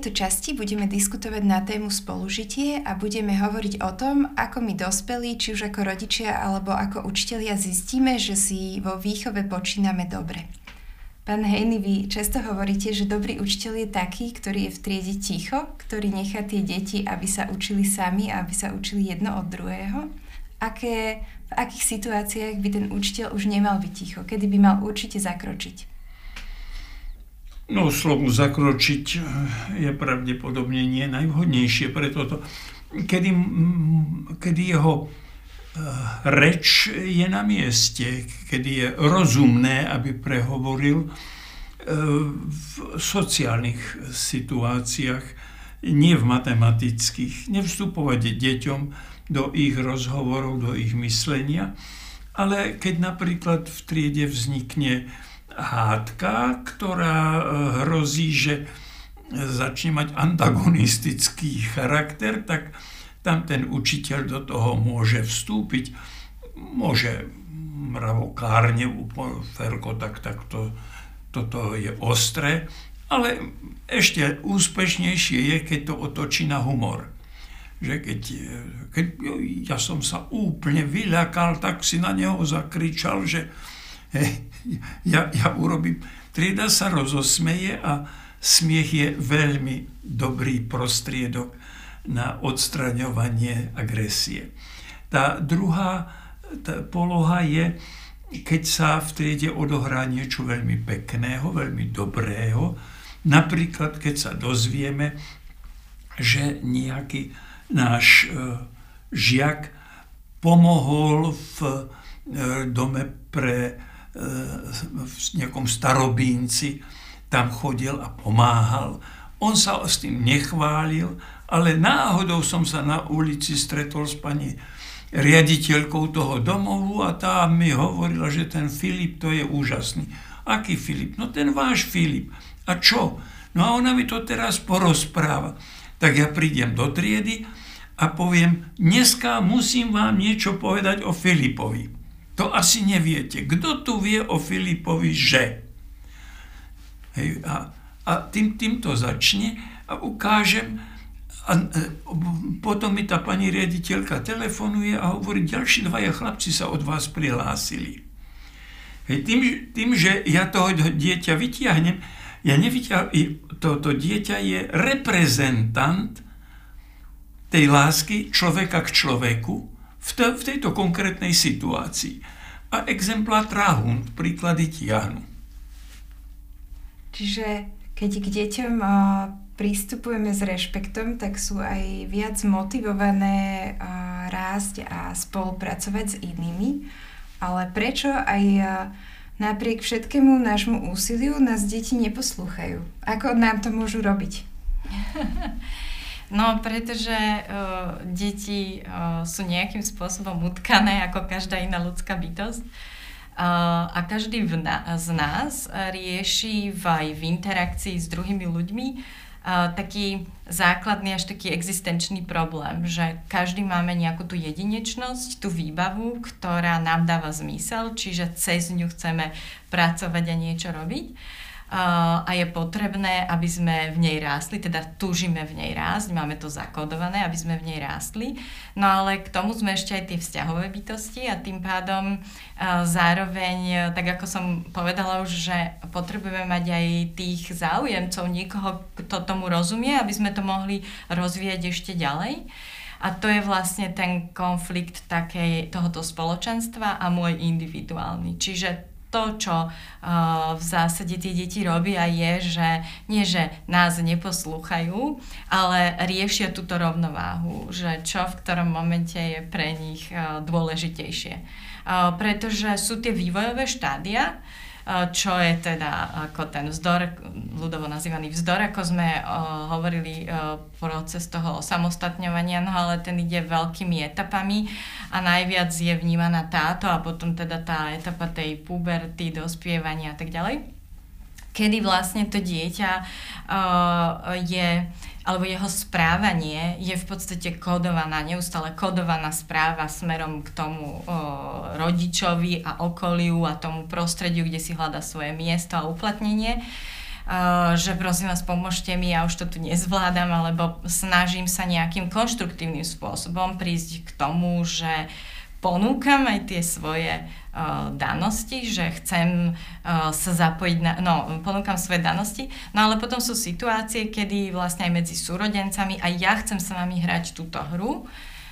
tejto časti budeme diskutovať na tému spolužitie a budeme hovoriť o tom, ako my dospelí, či už ako rodičia alebo ako učitelia zistíme, že si vo výchove počíname dobre. Pán Hejny, vy často hovoríte, že dobrý učiteľ je taký, ktorý je v triede ticho, ktorý nechá tie deti, aby sa učili sami a aby sa učili jedno od druhého. Aké, v akých situáciách by ten učiteľ už nemal byť ticho? Kedy by mal určite zakročiť? No, slovo zakročiť eh, je pravdepodobne nie najvhodnejšie pre toto. Kedy, kedy jeho eh, reč je na mieste, kedy je rozumné, aby prehovoril eh, v sociálnych situáciách, nie v matematických, nevstupovať deťom do ich rozhovorov, do ich myslenia, ale keď napríklad v triede vznikne hádka, ktorá e, hrozí, že začne mať antagonistický charakter, tak tam ten učiteľ do toho môže vstúpiť. Môže mravokárne, Ferko, tak, tak to, toto je ostré, ale ešte úspešnejšie je, keď to otočí na humor. Že keď, keď ja som sa úplne vyľakal, tak si na neho zakričal, že ja, ja urobím. Trieda sa rozosmeje a smiech je veľmi dobrý prostriedok na odstraňovanie agresie. Tá druhá tá poloha je, keď sa v triede odohrá niečo veľmi pekného, veľmi dobrého, napríklad keď sa dozvieme, že nejaký náš e, žiak pomohol v e, dome pre v nejakom starobínci, tam chodil a pomáhal. On sa s tým nechválil, ale náhodou som sa na ulici stretol s pani riaditeľkou toho domovu a tá mi hovorila, že ten Filip to je úžasný. Aký Filip? No ten váš Filip. A čo? No a ona mi to teraz porozpráva. Tak ja prídem do triedy a poviem, dneska musím vám niečo povedať o Filipovi. To asi neviete. Kto tu vie o Filipovi, že? Hej, a, a tým, týmto začne a ukážem. A, a potom mi tá pani riaditeľka telefonuje a hovorí, ďalší dvaja chlapci sa od vás prihlásili. Hej, tým, tým, že ja toho dieťa vytiahnem, ja nevytiahnem, toto dieťa je reprezentant tej lásky človeka k človeku, v, te, v tejto konkrétnej situácii. A exemplár Trahund príklady tiahnu. Čiže keď k deťom pristupujeme s rešpektom, tak sú aj viac motivované rásť a spolupracovať s inými. Ale prečo aj napriek všetkému nášmu úsiliu nás deti neposlúchajú? Ako nám to môžu robiť? No, pretože uh, deti uh, sú nejakým spôsobom utkané ako každá iná ľudská bytosť. Uh, a každý v na- z nás rieši v, aj v interakcii s druhými ľuďmi uh, taký základný až taký existenčný problém, že každý máme nejakú tú jedinečnosť, tú výbavu, ktorá nám dáva zmysel, čiže cez ňu chceme pracovať a niečo robiť a je potrebné, aby sme v nej rástli, teda túžime v nej rásť, máme to zakodované, aby sme v nej rástli. No ale k tomu sme ešte aj tie vzťahové bytosti a tým pádom zároveň, tak ako som povedala už, že potrebujeme mať aj tých záujemcov, niekoho, kto tomu rozumie, aby sme to mohli rozvíjať ešte ďalej. A to je vlastne ten konflikt takej, tohoto spoločenstva a môj individuálny. Čiže to, čo uh, v zásade tie deti robia, je, že nie, že nás neposlúchajú, ale riešia túto rovnováhu, že čo v ktorom momente je pre nich uh, dôležitejšie. Uh, pretože sú tie vývojové štádia, čo je teda ako ten vzdor, ľudovo nazývaný vzdor, ako sme uh, hovorili uh, proces toho osamostatňovania, no ale ten ide veľkými etapami a najviac je vnímaná táto a potom teda tá etapa tej puberty, dospievania a tak ďalej. Kedy vlastne to dieťa uh, je alebo jeho správanie je v podstate kodovaná, neustále kodovaná správa smerom k tomu o, rodičovi a okoliu a tomu prostrediu, kde si hľada svoje miesto a uplatnenie. že prosím vás, pomôžte mi, ja už to tu nezvládam, alebo snažím sa nejakým konštruktívnym spôsobom prísť k tomu, že ponúkam aj tie svoje uh, danosti, že chcem uh, sa zapojiť na, no, ponúkam svoje danosti, no ale potom sú situácie, kedy vlastne aj medzi súrodencami aj ja chcem sa nami hrať túto hru,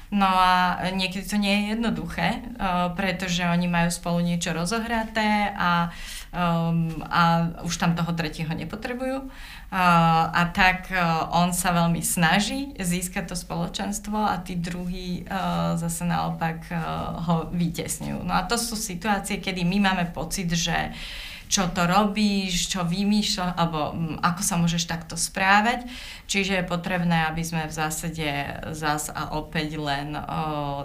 No a niekedy to nie je jednoduché, uh, pretože oni majú spolu niečo rozohraté a, um, a už tam toho tretieho nepotrebujú. A tak uh, on sa veľmi snaží získať to spoločenstvo a tí druhí uh, zase naopak uh, ho vytesňujú. No a to sú situácie, kedy my máme pocit, že čo to robíš, čo vymýšľaš, alebo ako sa môžeš takto správať. Čiže je potrebné, aby sme v zásade zás a opäť len o,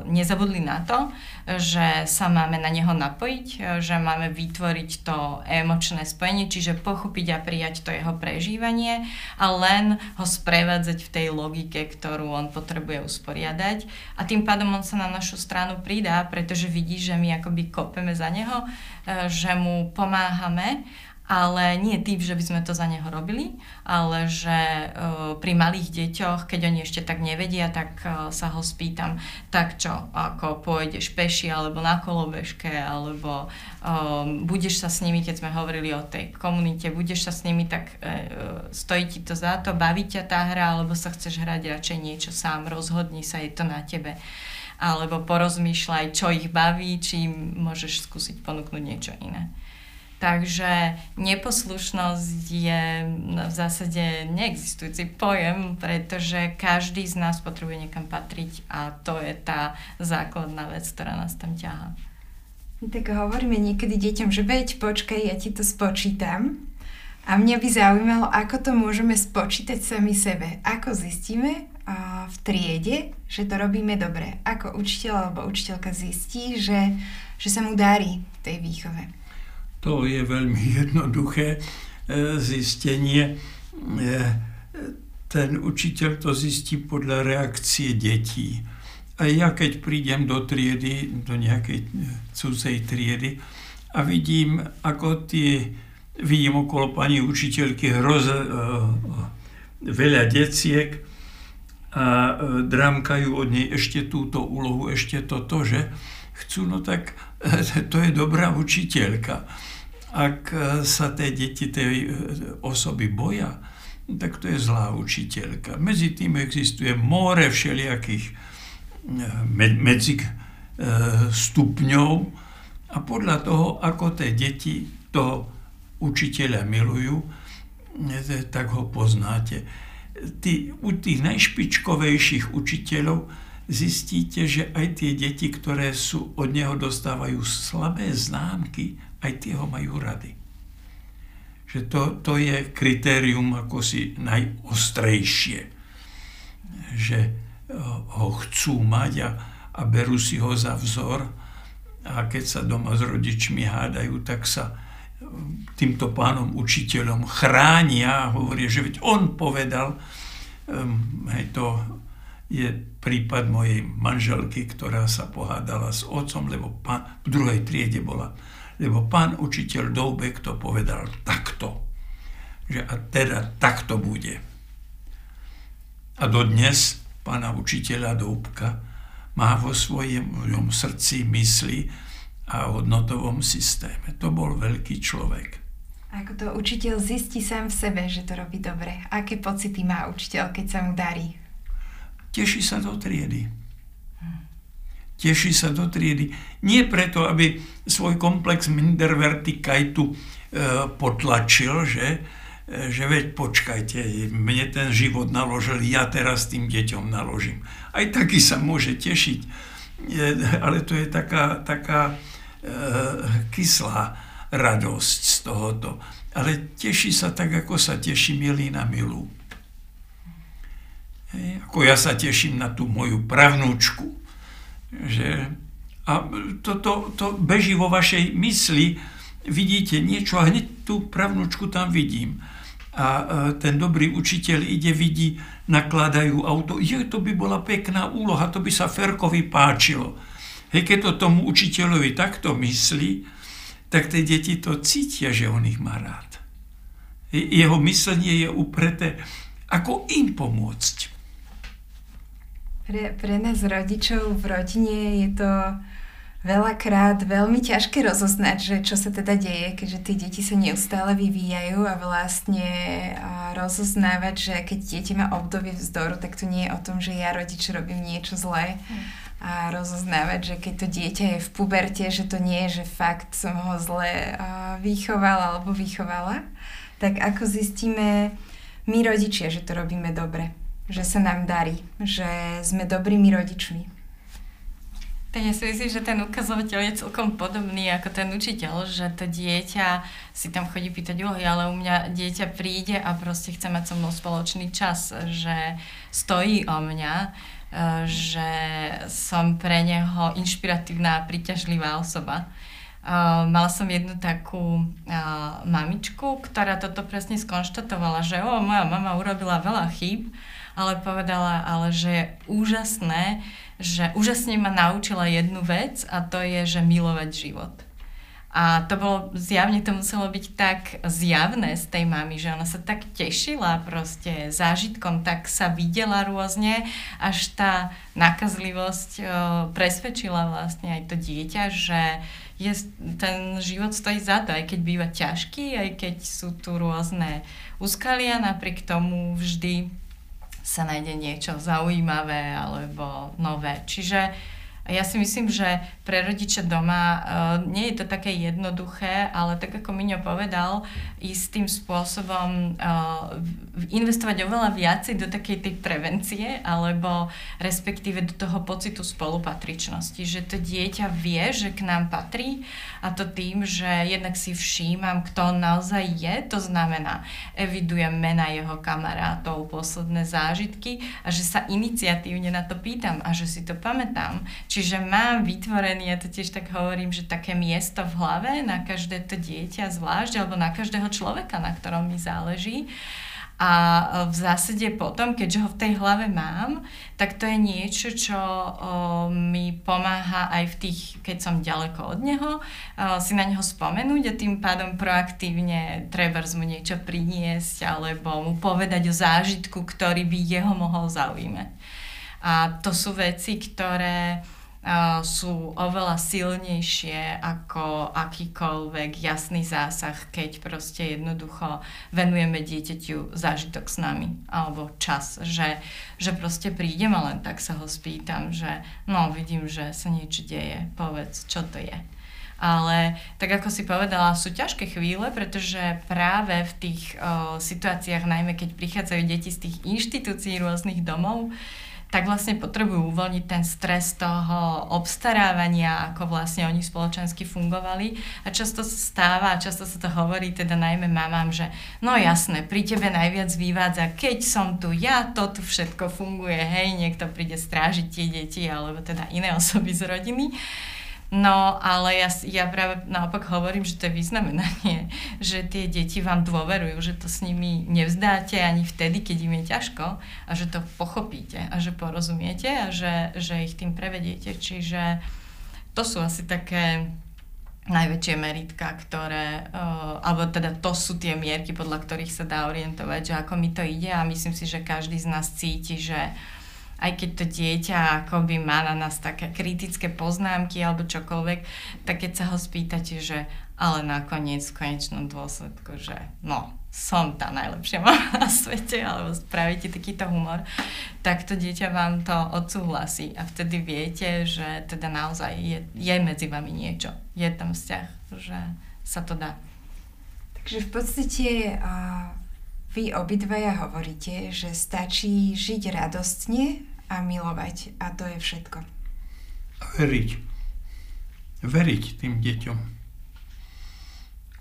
nezabudli na to, že sa máme na neho napojiť, že máme vytvoriť to emočné spojenie, čiže pochopiť a prijať to jeho prežívanie a len ho sprevádzať v tej logike, ktorú on potrebuje usporiadať. A tým pádom on sa na našu stranu pridá, pretože vidí, že my akoby kopeme za neho, e, že mu pomáhame ale nie tým, že by sme to za neho robili, ale že uh, pri malých deťoch, keď oni ešte tak nevedia, tak uh, sa ho spýtam, tak čo, ako pôjdeš peši alebo na kolobežke, alebo um, budeš sa s nimi, keď sme hovorili o tej komunite, budeš sa s nimi, tak uh, stojí ti to za to, baví ťa tá hra, alebo sa chceš hrať radšej niečo sám, rozhodni sa, je to na tebe alebo porozmýšľaj, čo ich baví, či môžeš skúsiť ponúknuť niečo iné. Takže neposlušnosť je v zásade neexistujúci pojem, pretože každý z nás potrebuje niekam patriť a to je tá základná vec, ktorá nás tam ťahá. Tak hovoríme niekedy deťom, že veď počkaj, ja ti to spočítam. A mňa by zaujímalo, ako to môžeme spočítať sami sebe. Ako zistíme a v triede, že to robíme dobre. Ako učiteľ alebo učiteľka zistí, že, že sa mu darí tej výchove. To je veľmi jednoduché e, zistenie. E, ten učiteľ to zistí podľa reakcie detí. A ja keď prídem do triedy, do nejakej cudzej triedy a vidím, ako tie, vidím okolo pani učiteľky hroz, e, veľa deciek a drámkajú od nej ešte túto úlohu, ešte toto, že chcú, no tak to je dobrá učiteľka ak e, sa tie deti tej e, osoby boja, tak to je zlá učiteľka. Medzi tým existuje more všelijakých e, medzi stupňov a podľa toho, ako tie deti toho učiteľa milujú, tak ho poznáte. Tí, u tých najšpičkovejších učiteľov zistíte, že aj tie deti, ktoré sú od neho dostávajú slabé známky, aj tie ho majú rady. Že to, to je kritérium ako si najostrejšie. Že eh, ho chcú mať a, a berú si ho za vzor a keď sa doma s rodičmi hádajú, tak sa eh, týmto pánom učiteľom chránia a hovoria, že veď on povedal, um, hej, to je prípad mojej manželky, ktorá sa pohádala s otcom, lebo pán, v druhej triede bola lebo pán učiteľ Doubek to povedal takto. Že a teda takto bude. A dodnes pána učiteľa Doubka má vo svojom srdci, mysli a hodnotovom systéme. To bol veľký človek. Ako to učiteľ zistí sám v sebe, že to robí dobre? Aké pocity má učiteľ, keď sa mu darí? Teší sa do triedy teší sa do triedy. Nie preto, aby svoj komplex Minderwertigkeittu e, potlačil, že, e, že veď počkajte, mne ten život naložil, ja teraz tým deťom naložím. Aj taký sa môže tešiť, e, ale to je taká, taká e, kyslá radosť z tohoto. Ale teší sa tak, ako sa teší milý na milú. Hej, ako ja sa teším na tú moju pravnúčku, že, a to, to, to beží vo vašej mysli, vidíte niečo a hneď tú pravnúčku tam vidím. A ten dobrý učiteľ ide, vidí, nakladajú auto. Je, to by bola pekná úloha, to by sa Ferkovi páčilo. Hej, keď to tomu učiteľovi takto myslí, tak tie deti to cítia, že on ich má rád. jeho myslenie je upreté, ako im pomôcť. Pre, pre nás rodičov v rodine je to veľakrát veľmi ťažké rozoznať, že čo sa teda deje, keďže tie deti sa neustále vyvíjajú a vlastne rozoznávať, že keď dieťa má obdobie vzdoru, tak to nie je o tom, že ja rodič robím niečo zlé. A rozoznávať, že keď to dieťa je v puberte, že to nie je, že fakt som ho zle vychovala alebo vychovala. Tak ako zistíme my rodičia, že to robíme dobre, že sa nám darí, že sme dobrými rodičmi. Tak ja si myslím, že ten ukazovateľ je celkom podobný ako ten učiteľ, že to dieťa si tam chodí pýtať úlohy, ale u mňa dieťa príde a proste chce mať so mnou spoločný čas, že stojí o mňa, e, že som pre neho inšpiratívna a príťažlivá osoba. Uh, mala som jednu takú uh, mamičku, ktorá toto presne skonštatovala, že o, moja mama urobila veľa chýb, ale povedala, ale že je úžasné, že úžasne ma naučila jednu vec a to je, že milovať život. A to bolo, zjavne to muselo byť tak zjavné z tej mamy, že ona sa tak tešila proste zážitkom, tak sa videla rôzne, až tá nakazlivosť o, presvedčila vlastne aj to dieťa, že je, ten život stojí za to, aj keď býva ťažký, aj keď sú tu rôzne úskalia, napriek tomu vždy sa nájde niečo zaujímavé alebo nové. Čiže ja si myslím, že pre rodiča doma uh, nie je to také jednoduché, ale tak ako Miňo povedal, istým spôsobom uh, investovať oveľa viacej do takej tej prevencie alebo respektíve do toho pocitu spolupatričnosti, že to dieťa vie, že k nám patrí a to tým, že jednak si všímam, kto naozaj je, to znamená evidujem mena jeho kamarátov, posledné zážitky a že sa iniciatívne na to pýtam a že si to pamätám Čiže mám vytvorený, ja to tiež tak hovorím, že také miesto v hlave na každé to dieťa zvlášť, alebo na každého človeka, na ktorom mi záleží. A v zásade potom, keďže ho v tej hlave mám, tak to je niečo, čo mi pomáha aj v tých, keď som ďaleko od neho, o, si na neho spomenúť a tým pádom proaktívne treba mu niečo priniesť alebo mu povedať o zážitku, ktorý by jeho mohol zaujímať. A to sú veci, ktoré sú oveľa silnejšie ako akýkoľvek jasný zásah, keď proste jednoducho venujeme dieťaťu zážitok s nami alebo čas, že, že proste prídem a len tak sa ho spýtam, že no vidím, že sa niečo deje, povedz, čo to je. Ale tak ako si povedala, sú ťažké chvíle, pretože práve v tých o, situáciách, najmä keď prichádzajú deti z tých inštitúcií rôznych domov, tak vlastne potrebujú uvoľniť ten stres toho obstarávania, ako vlastne oni spoločensky fungovali. A často sa stáva, a často sa to hovorí teda najmä mamám, že no jasné, pri tebe najviac vyvádza, keď som tu ja, to tu všetko funguje, hej, niekto príde strážiť tie deti, alebo teda iné osoby z rodiny. No, ale ja, ja práve naopak hovorím, že to je vyznamenanie, že tie deti vám dôverujú, že to s nimi nevzdáte ani vtedy, keď im je ťažko a že to pochopíte a že porozumiete a že, že ich tým prevediete. Čiže to sú asi také najväčšie meritka, ktoré, uh, alebo teda to sú tie mierky, podľa ktorých sa dá orientovať, že ako mi to ide a myslím si, že každý z nás cíti, že uh, aj keď to dieťa akoby má na nás také kritické poznámky alebo čokoľvek, tak keď sa ho spýtate, že ale nakoniec v konečnom dôsledku, že no, som tá najlepšia mama na svete, alebo spravíte takýto humor, tak to dieťa vám to odsúhlasí a vtedy viete, že teda naozaj je, je medzi vami niečo. Je tam vzťah, že sa to dá. Takže v podstate uh, vy obidvaja hovoríte, že stačí žiť radostne a milovať. A to je všetko. A veriť. Veriť tým deťom.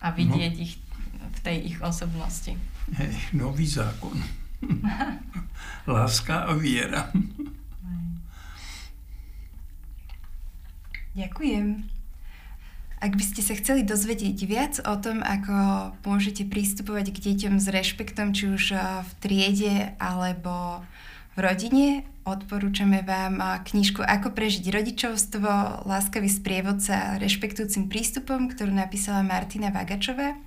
A vidieť no. ich v tej ich osobnosti. Hej, nový zákon. Láska a viera. Ďakujem. Ak by ste sa chceli dozvedieť viac o tom, ako môžete pristupovať k deťom s rešpektom, či už v triede alebo v rodine. Odporúčame vám knižku Ako prežiť rodičovstvo, láskavý sprievodca rešpektujúcim prístupom, ktorú napísala Martina Vagačová.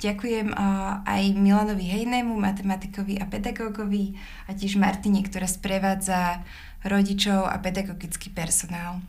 Ďakujem aj Milanovi Hejnému, matematikovi a pedagógovi a tiež Martine, ktorá sprevádza rodičov a pedagogický personál.